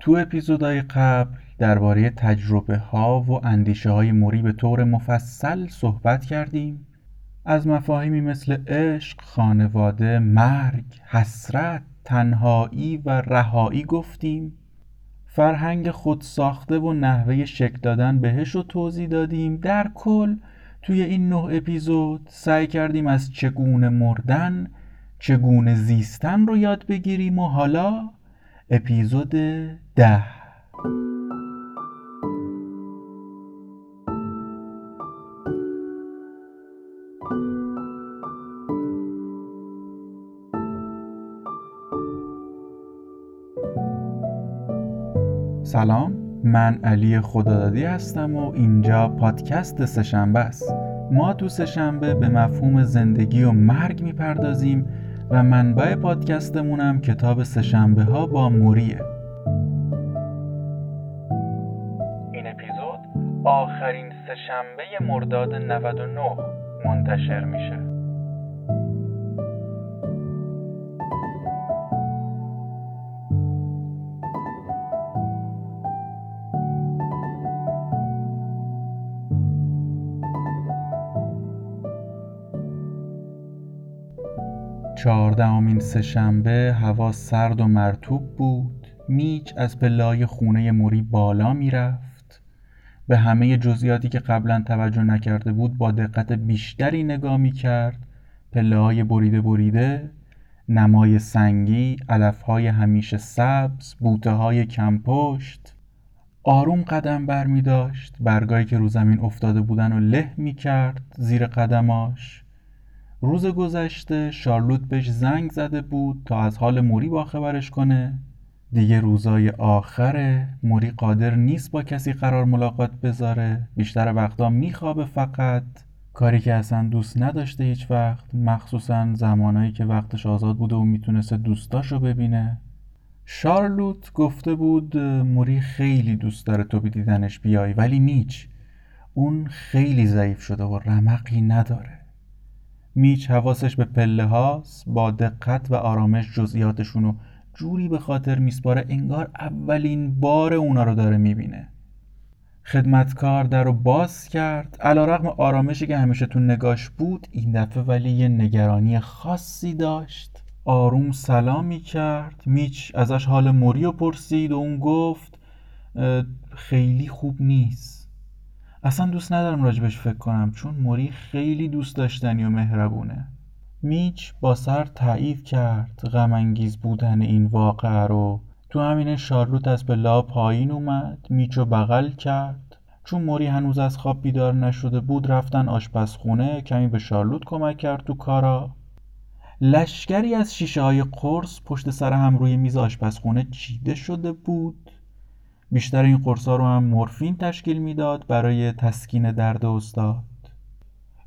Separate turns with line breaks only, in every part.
تو اپیزودهای قبل درباره تجربه ها و اندیشه های موری به طور مفصل صحبت کردیم. از مفاهیمی مثل عشق، خانواده، مرگ، حسرت، تنهایی و رهایی گفتیم. فرهنگ خود ساخته و نحوه شکل دادن بهش رو توضیح دادیم. در کل توی این نه اپیزود سعی کردیم از چگونه مردن چگونه زیستن رو یاد بگیریم و حالا اپیزود ده. سلام من علی خدادادی هستم و اینجا پادکست سهشنبه است. ما تو سهشنبه به مفهوم زندگی و مرگ می‌پردازیم و منبع پادکستمونم کتاب سهشنبه ها با موریه. این اپیزود آخرین سهشنبه مرداد 99 منتشر میشه. چهاردهمین سهشنبه هوا سرد و مرتوب بود. میچ از پلههای خونه موری بالا می‌رفت. به همه جزئیاتی که قبلا توجه نکرده بود با دقت بیشتری نگاه می‌کرد. پله های بریده بریده نمای سنگی علفهای همیشه سبز بوته های کمپشت. آروم قدم بر می داشت برگایی که رو زمین افتاده بودن و له می کرد زیر قدماش. روز گذشته شارلوت بهش زنگ زده بود تا از حال موری باخبرش کنه. دیگه روزای آخره موری قادر نیست با کسی قرار ملاقات بذاره. بیشتر وقتا میخوابه فقط. کاری که اصلا دوست نداشته هیچ وقت مخصوصا زمانایی که وقتش آزاد بوده و می‌تونسته دوستاشو ببینه. شارلوت گفته بود موری خیلی دوست داره تو دیدنش بیای ولی میچ اون خیلی ضعیف شده و رمقی نداره. میچ حواسش به پله هاست با دقت و آرامش جزئیاتشون رو جوری به خاطر میسپاره انگار اولین بار اونا رو داره می‌بینه. خدمتکار در رو باز کرد. علا رقم آرامشی که همیشه تو نگاش بود این دفعه ولی یه نگرانی خاصی داشت. آروم سلام کرد. میچ ازش حال موری رو پرسید و اون گفت خیلی خوب نیست. اصلا دوست ندارم راجبش فکر کنم چون موری خیلی دوست داشتنی و مهربونه. میچ با سر تایید کرد غم بودن این واقعه رو. تو همین شارلوت از لا پایین اومد میچو بغل کرد. چون موری هنوز از خواب بیدار نشده بود رفتن آشپزخونه کمی به شارلوت کمک کرد تو کارا. لشکری از شیشه های قرص پشت سر هم روی میز آشپزخونه چیده شده بود. بیشتر این قرصا رو هم مورفین تشکیل می‌داد برای تسکین درد استاد.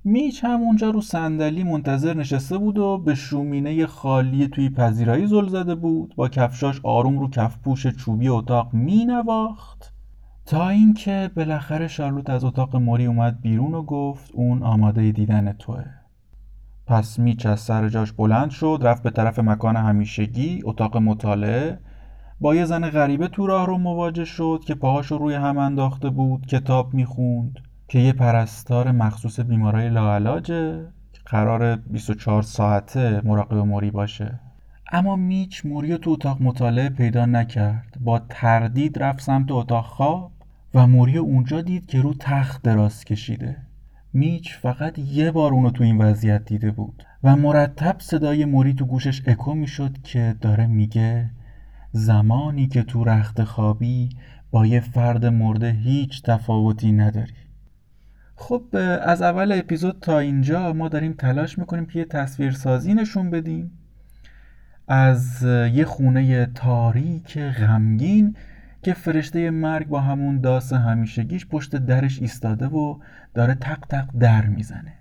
میچ هم اونجا رو صندلی منتظر نشسته بود و به شومینه خالی توی پذیرایی زل زده بود. با کفشاش آروم رو کفپوش چوبی اتاق مینواخت. تا اینکه بالاخره شارلوت از اتاق موری اومد بیرون و گفت اون آماده دیدن توه. پس میچ از سر جاش بلند شد رفت به طرف مکان همیشگی اتاق مطالعه. با یه زن غریبه تو راه رو مواجه شد که پاهاشو روی هم انداخته بود کتاب می‌خوند که یه پرستار مخصوص بیمارای لاعلاجه قرار 24 ساعته مراقب موری باشه. اما میچ موری تو اتاق مطالعه پیدا نکرد. با تردید رفت سمت اتاق خواب و موری اونجا دید که رو تخت دراز کشیده. میچ فقط یه بار اونو تو این وضعیت دیده بود و مرتب صدای موری تو گوشش اکو می‌شد که داره میگه زمانی که تو رخت خوابی با یه فرد مرده هیچ تفاوتی نداری. خب از اول اپیزود تا اینجا ما داریم تلاش می‌کنیم که یه تصویر سازی نشون بدیم. از یه خونه تاریک غمگین که فرشته مرگ با همون داس همیشگیش پشت درش ایستاده و داره تق تق در می‌زنه.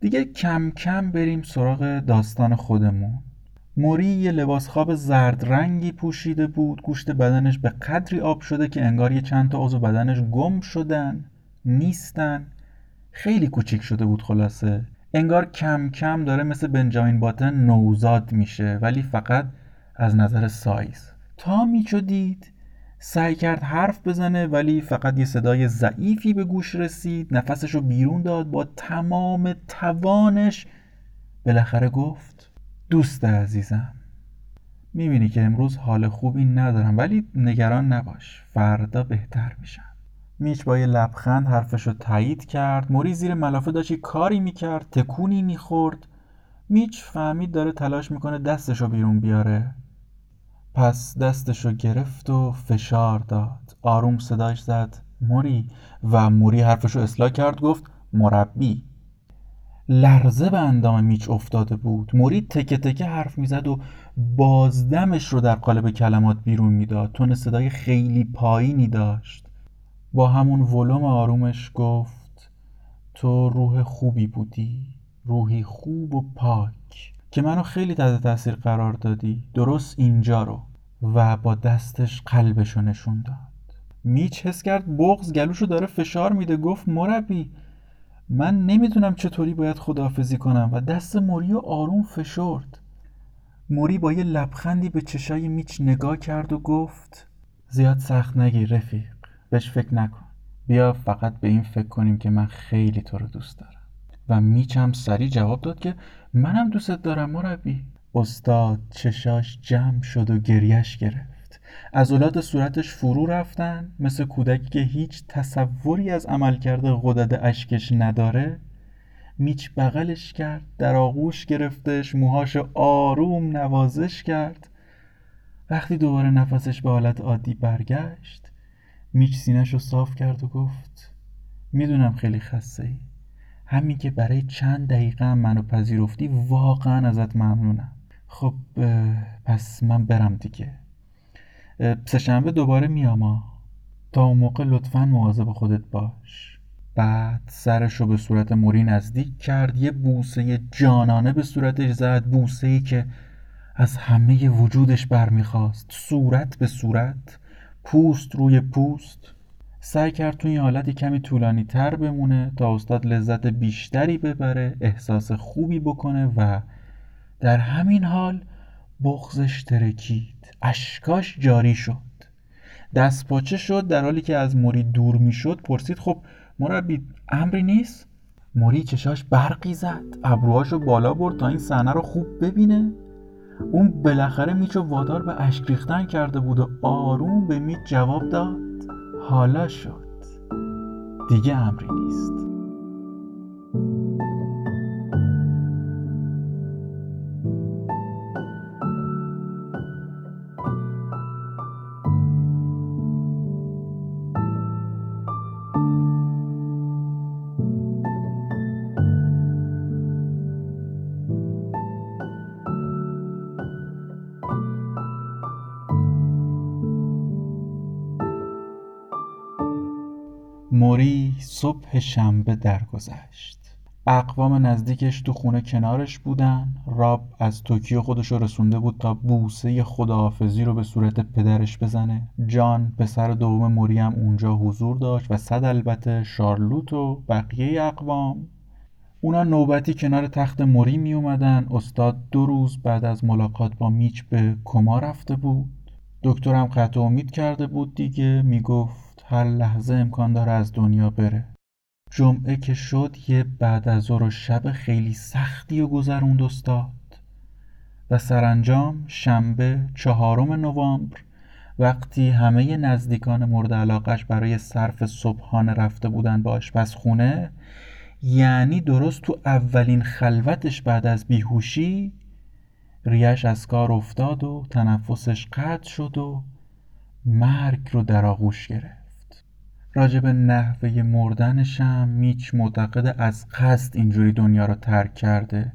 دیگه کم کم بریم سراغ داستان خودمون. موری یه لباس خواب زرد رنگی پوشیده بود. گوشت بدنش به قدری آب شده که انگار یه چند تا عضو بدنش گم شدن نیستن. خیلی کوچیک شده بود خلاصه. انگار کم کم داره مثل بنجامین باتن نوزاد میشه ولی فقط از نظر سایز. تا میچو دید سعی کرد حرف بزنه ولی فقط یه صدای ضعیفی به گوش رسید. نفسش رو بیرون داد با تمام توانش بالاخره گفت دوست عزیزم می‌بینی که امروز حال خوبی ندارم ولی نگران نباش فردا بهتر میشم. میچ با یه لبخند حرفشو تایید کرد. موری زیر ملافه داشت کاری می‌کرد تکونی می‌خورد. میچ فهمید داره تلاش می‌کنه دستشو بیرون بیاره. پس دستشو گرفت و فشار داد. آروم صداش زد. موری و موری حرفشو اصلاح کرد گفت مربی. لرزه به اندام میچ افتاده بود. موری تکه تکه حرف می‌زد و بازدمش رو در قالب کلمات بیرون می‌داد. تون صدای خیلی پایینی داشت. با همون ولوم آرومش گفت تو روح خوبی بودی. روحی خوب و پاک. که منو خیلی تحت تاثیر قرار دادی. درست اینجا رو. و با دستش قلبشو نشون داد. میچ حس کرد بغز گلوشو داره فشار میده. گفت مربی من نمی‌دونم چطوری باید خداحافظی کنم و دست موری و آروم فشرد. موری با یه لبخندی به چشای میچ نگاه کرد و گفت زیاد سخت نگیر رفیق بهش فکر نکن. بیا فقط به این فکر کنیم که من خیلی تو رو دوست دارم. و میچ هم سریع جواب داد که منم دوستت دارم مربی. استاد چشاش جمع شد و گریش گرفت. عضلات صورتش فرو رفتن مثل کودکی که هیچ تصوری از عملکرد غدد اشکش نداره. میچ بغلش کرد در آغوش گرفتش موهاش آروم نوازش کرد. وقتی دوباره نفسش به حالت عادی برگشت میچ سینش رو صاف کرد و گفت می‌دونم خیلی خسته ای همین که برای چند دقیقه منو پذیرفتی واقعا ازت ممنونم. خب پس من برم دیگه. سهشنبه دوباره میام تا اون موقع لطفا مواظب خودت باش. بعد سرش رو به صورت موری نزدیک کرد. یه بوسه جانانه به صورتش زد. بوسه ای که از همه وجودش برمیخواست. صورت به صورت. پوست روی پوست. سعی کرد تو این حالتی کمی طولانی تر بمونه تا استاد لذت بیشتری ببره احساس خوبی بکنه و در همین حال بغزش ترکید. اشکاش جاری شد. دست پاچه شد در حالی که از موری دور می‌شد پرسید خب مربی امری نیست؟ موری چشاش برقی زد. ابروهاشو بالا برد تا این صحنه رو خوب ببینه. اون بالاخره میچو وادار به اشک ریختن کرده بود و آروم به میچ جواب داد. حالا شد. دیگه امری نیست. صبح شنبه درگذشت. اقوام نزدیکش تو خونه کنارش بودن. راب از توکیو خودش رسونده بود تا بوسه خداحافظی رو به صورت پدرش بزنه. جان پسر دوم موری هم اونجا حضور داشت و صد البته شارلوت و بقیه اقوام. اونا نوبتی کنار تخت موری می اومدن. استاد دو روز بعد از ملاقات با میچ به کما رفته بود. دکترم قطع امید کرده بود دیگه. می‌گفت هر لحظه امکان داره از دنیا بره. جمعه که شد یه بعد از و شب خیلی سختی و گذروند استاد و سرانجام شنبه چهارم نوامبر وقتی همه نزدیکان مورد علاقش برای صرف صبحانه رفته بودن به آشپزخونه یعنی درست تو اولین خلوتش بعد از بیهوشی ریش از کار افتاد و تنفسش قطع شد و مرگ رو در آغوش گرفت. راجب نحوه مردنشم میچ معتقد از قصد اینجوری دنیا رو ترک کرده.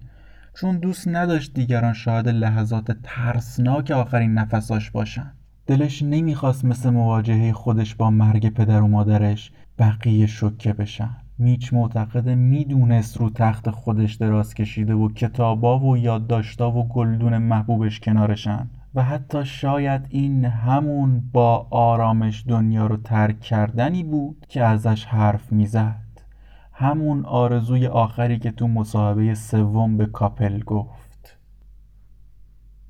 چون دوست نداشت دیگران شاهد لحظات ترسناک آخرین نفساش باشن. دلش نمی‌خواست مثل مواجهه خودش با مرگ پدر و مادرش بقیه شکه بشن. میچ معتقد می‌دونست رو تخت خودش دراز کشیده و کتابا و یادداشتا و گلدون محبوبش کنارشن. و حتی شاید این همون با آرامش دنیا رو ترک کردنی بود که ازش حرف می‌زد. همون آرزوی آخری که تو مصاحبه سوم به کاپل گفت.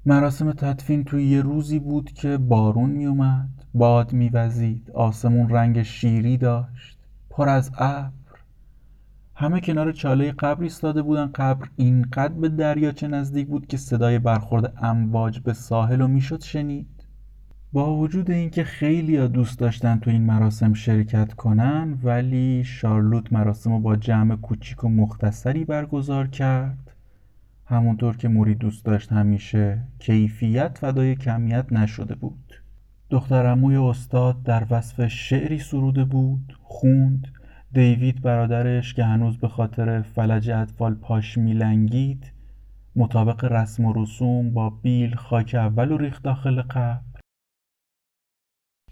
مراسم تدفین توی یه روزی بود که بارون میومد باد میوزید آسمون رنگ شیری داشت پر از ابر. همه کنار چاله قبر ایستاده بودن. قبر اینقدر به دریاچه نزدیک بود که صدای برخورد امواج به ساحل و می‌شد شنید. با وجود اینکه خیلی ها دوست داشتن تو این مراسم شرکت کنن ولی شارلوت مراسم رو با جمع کوچیک و مختصری برگزار کرد. همونطور که موری دوست داشت همیشه کیفیت فدای کمیت نشده بود. دخترموی استاد در وصف شعری سروده بود خوند دیوید برادرش که هنوز به خاطر فلج اطفال پاش میلنگید مطابق رسم و رسوم با بیل خاک اول و ریخت داخل قبر.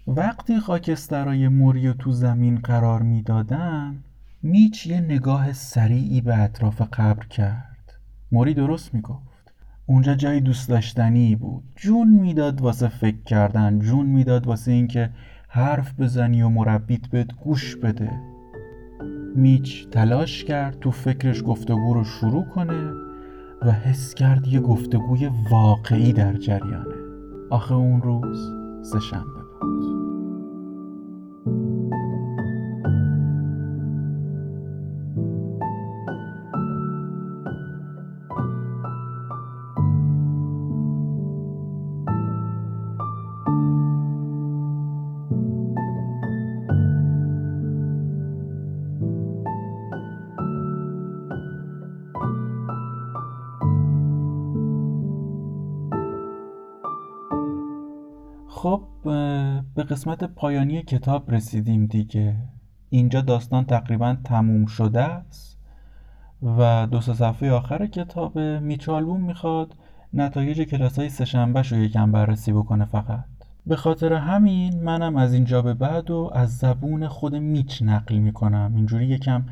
وقتی خاکسترای موری تو زمین قرار می‌دادن میچ یه نگاه سریعی به اطراف قبر کرد. موری درست می‌گفت. اونجا جایی دوست داشتنی بود. جون می‌داد واسه فکر کردن جون می‌داد واسه اینکه حرف بزنی و مربیت بهت گوش بده. میچ تلاش کرد تو فکرش گفتگو رو شروع کنه و حس کرد یه گفتگوی واقعی در جریانه. آخه اون روز سهشنبه. خب به قسمت پایانی کتاب رسیدیم دیگه. اینجا داستان تقریبا تموم شده است و دو سه صفحه آخر کتاب میچالبون می‌خواد نتایج کلاس های سهشنبه رو یکم بررسی بکنه فقط. به خاطر همین منم از اینجا به بعد و از زبون خود میچ نقل می‌کنم. اینجوری یکم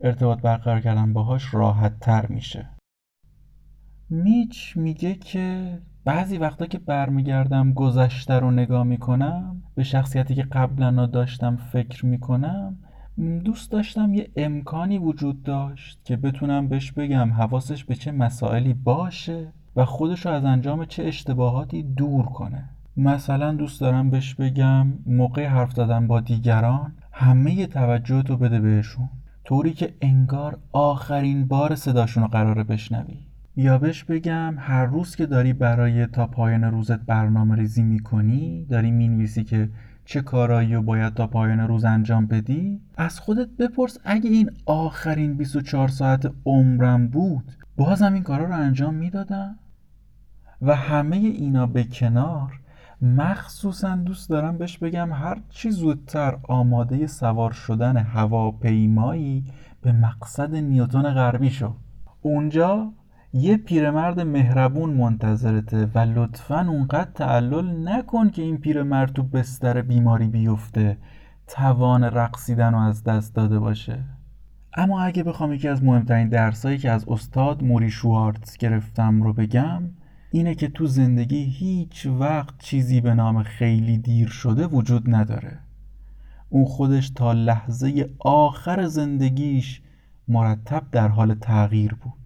ارتباط برقرار کردن باهاش راحت تر میشه. میچ میگه که بعضی وقتا که برمیگردم گذشته رو نگاه می‌کنم به شخصیتی که قبلا داشتم فکر می‌کنم دوست داشتم یه امکانی وجود داشت که بتونم بهش بگم حواسش به چه مسائلی باشه و خودش رو از انجام چه اشتباهاتی دور کنه. مثلا دوست دارم بهش بگم موقع حرف دادن با دیگران همه توجهت رو بده بهشون. طوری که انگار آخرین بار صداشون رو قراره بشنوی. یا بهش بگم هر روز که داری برای تا پایان روزت برنامه ریزی می‌کنی داری می‌نویسی که چه کارایی رو باید تا پایان روز انجام بدی از خودت بپرس اگه این آخرین 24 ساعت عمرم بود بازم این کارا رو انجام می‌دادم. و همه اینا به کنار مخصوصا دوست دارم بهش بگم هر چی زودتر آماده سوار شدن هواپیمایی به مقصد نیوتون غربی شو. اونجا یه پیرمرد مهربون منتظرته و لطفا اونقدر تعلل نکن که این پیرمرد تو بستر بیماری بیفته. توان رقصیدن رو از دست داده باشه. اما اگه بخوام یکی از مهمترین درسایی که از استاد موری شوارتز گرفتم رو بگم اینه که تو زندگی هیچ وقت چیزی به نام خیلی دیر شده وجود نداره. اون خودش تا لحظه آخر زندگیش مرتب در حال تغییر بود.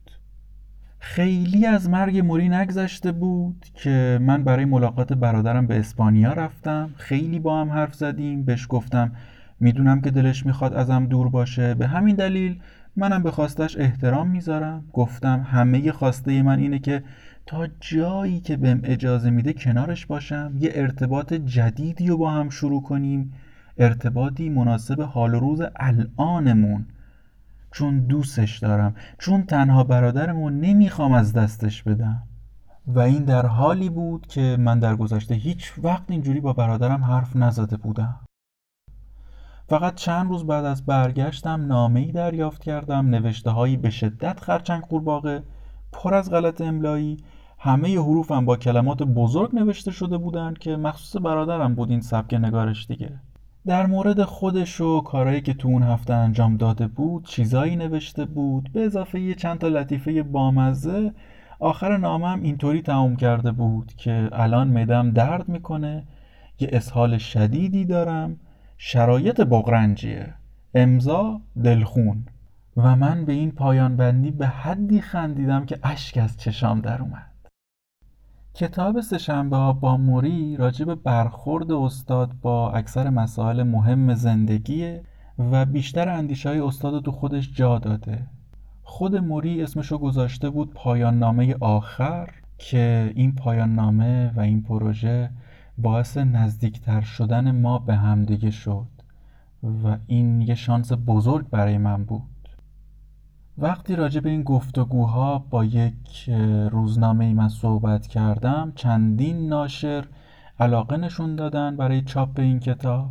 خیلی از مرگ موری نگذشته بود که من برای ملاقات برادرم به اسپانیا رفتم. خیلی با هم حرف زدیم. بهش گفتم می‌دونم که دلش می‌خواد ازم دور باشه. به همین دلیل منم به خواستش احترام می‌ذارم. گفتم همه خواسته من اینه که تا جایی که بهم اجازه میده کنارش باشم. یه ارتباط جدیدی رو با هم شروع کنیم. ارتباطی مناسب حال و روز الانمون. چون دوستش دارم چون تنها برادرمو نمی‌خوام از دستش بدم. و این در حالی بود که من در گذشته هیچ وقت اینجوری با برادرم حرف نزده بودم. فقط چند روز بعد از برگشتم نامه ای دریافت کردم نوشته هایی به شدت خرچنگ قورباغه پر از غلط املایی همه حروفم با کلمات بزرگ نوشته شده بودند که مخصوص برادرم بود این سبک نگارش دیگه. در مورد خودش و کارهایی که تو اون هفته انجام داده بود چیزایی نوشته بود. به اضافه یه چند تا لطیفه بامزه. آخر نامم اینطوری تموم کرده بود که الان مدم درد می‌کنه یه اسهال شدیدی دارم. شرایط بغرنجیه امضا دلخون. و من به این پایان بندی به حدی خندیدم که اشک از چشام در اومد. کتاب سهشنبه ها با موری راجع به برخورد استاد با اکثر مسائل مهم زندگیه و بیشتر اندیشه های استاد تو خودش جا داده. خود موری اسمشو گذاشته بود پایان نامه آخر که این پایان نامه و این پروژه باعث نزدیکتر شدن ما به همدیگه شد و این یه شانس بزرگ برای من بود. وقتی راجع به این گفتگوها با یک روزنامه ای من صحبت کردم چندین ناشر علاقه نشون دادن برای چاپ این کتاب.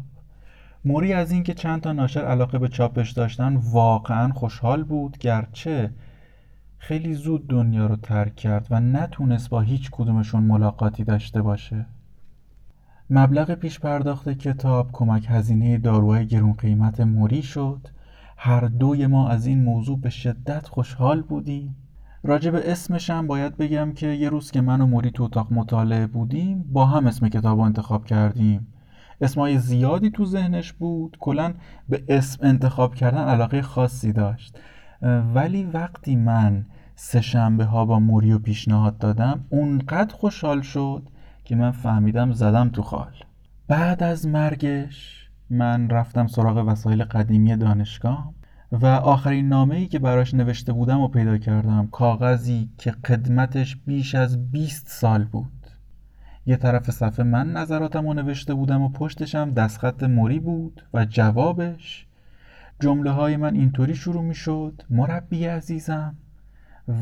موری از اینکه چند تا ناشر علاقه به چاپش داشتن واقعا خوشحال بود گرچه خیلی زود دنیا رو ترک کرد و نتونست با هیچ کدومشون ملاقاتی داشته باشه. مبلغ پیش پرداخت کتاب کمک هزینه داروهای گرون قیمت موری شد. هر دوی ما از این موضوع به شدت خوشحال بودیم. راجع به اسمشم باید بگم که یه روز که من و موری تو اتاق مطالعه بودیم با هم اسم کتاب انتخاب کردیم. اسمای زیادی تو ذهنش بود کلا به اسم انتخاب کردن علاقه خاصی داشت. ولی وقتی من سه شنبه ها با موریو پیشنهاد دادم اونقدر خوشحال شد که من فهمیدم زدم تو خال. بعد از مرگش من رفتم سراغ وسایل قدیمی دانشگاه و آخرین نامه ای که براش نوشته بودم و پیدا کردم کاغذی که قدمتش بیش از 20 سال بود. یه طرف صفحه من نظراتم رو نوشته بودم و پشتشم دستخط موری بود و جوابش جمله های من اینطوری شروع می شد مربی عزیزم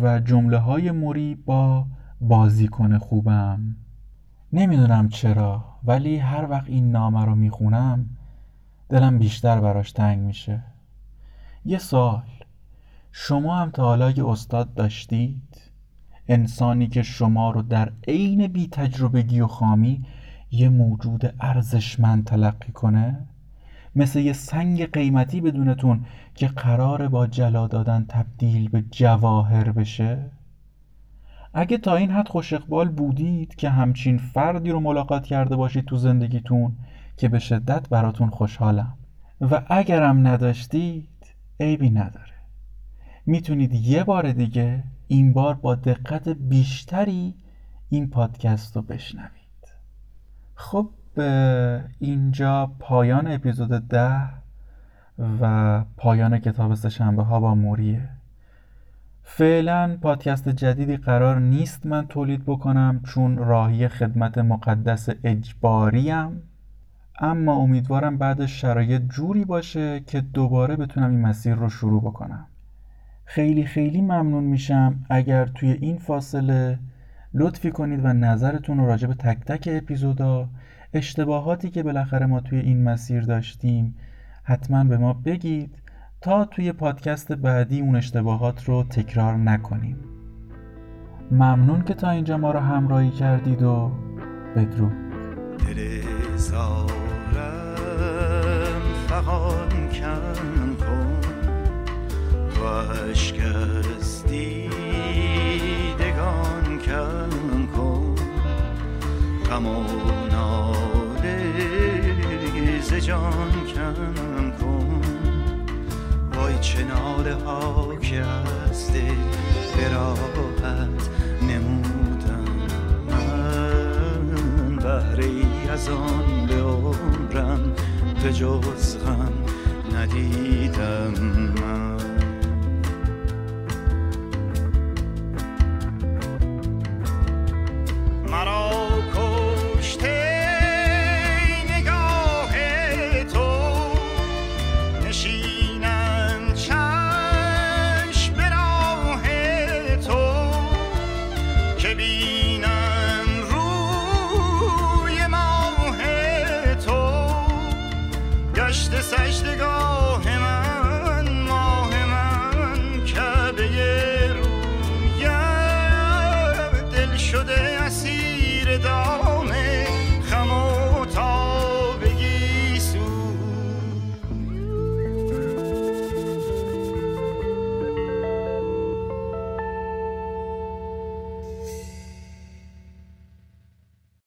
و جمله های موری با بازیکن خوبم. نمی‌دونم چرا ولی هر وقت این نامه رو می‌خونم دلم بیشتر براش تنگ میشه. یه سال شما هم تا حالا یه استاد داشتید انسانی که شما رو در عین بی تجربگی و خامی یه موجود ارزشمند تلقی کنه؟ مثل یه سنگ قیمتی بدونتون که قرار با جلا دادن تبدیل به جواهر بشه؟ اگه تا این حد خوش اقبال بودید که همچین فردی رو ملاقات کرده باشید تو زندگیتون که به شدت براتون خوشحالم. و اگرم نداشتید عیبی نداره. می‌تونید یه بار دیگه این بار با دقت بیشتری این پادکست رو بشنوید. خب اینجا پایان اپیزود ده و پایان کتاب سهشنبه ها با موریه. فعلا پادکست جدیدی قرار نیست من تولید بکنم چون راهی خدمت مقدس اجباریم. اما امیدوارم بعد شرایط جوری باشه که دوباره بتونم این مسیر رو شروع بکنم. خیلی خیلی ممنون میشم. اگر توی این فاصله لطفی کنید و نظرتون رو راجع به تک تک اپیزودا اشتباهاتی که بالاخره ما توی این مسیر داشتیم حتما به ما بگید تا توی پادکست بعدی اون اشتباهات رو تکرار نکنیم. ممنون که تا اینجا ما رو همراهی کردید و بدرود.
دل فقان کن کن و اشک از دیدگان کم کن. غم و ز جان کم کن. وای چه ناله ها که از دل براحت نمودم. من بهره از آن به عمرم به جز غم ندیدم من.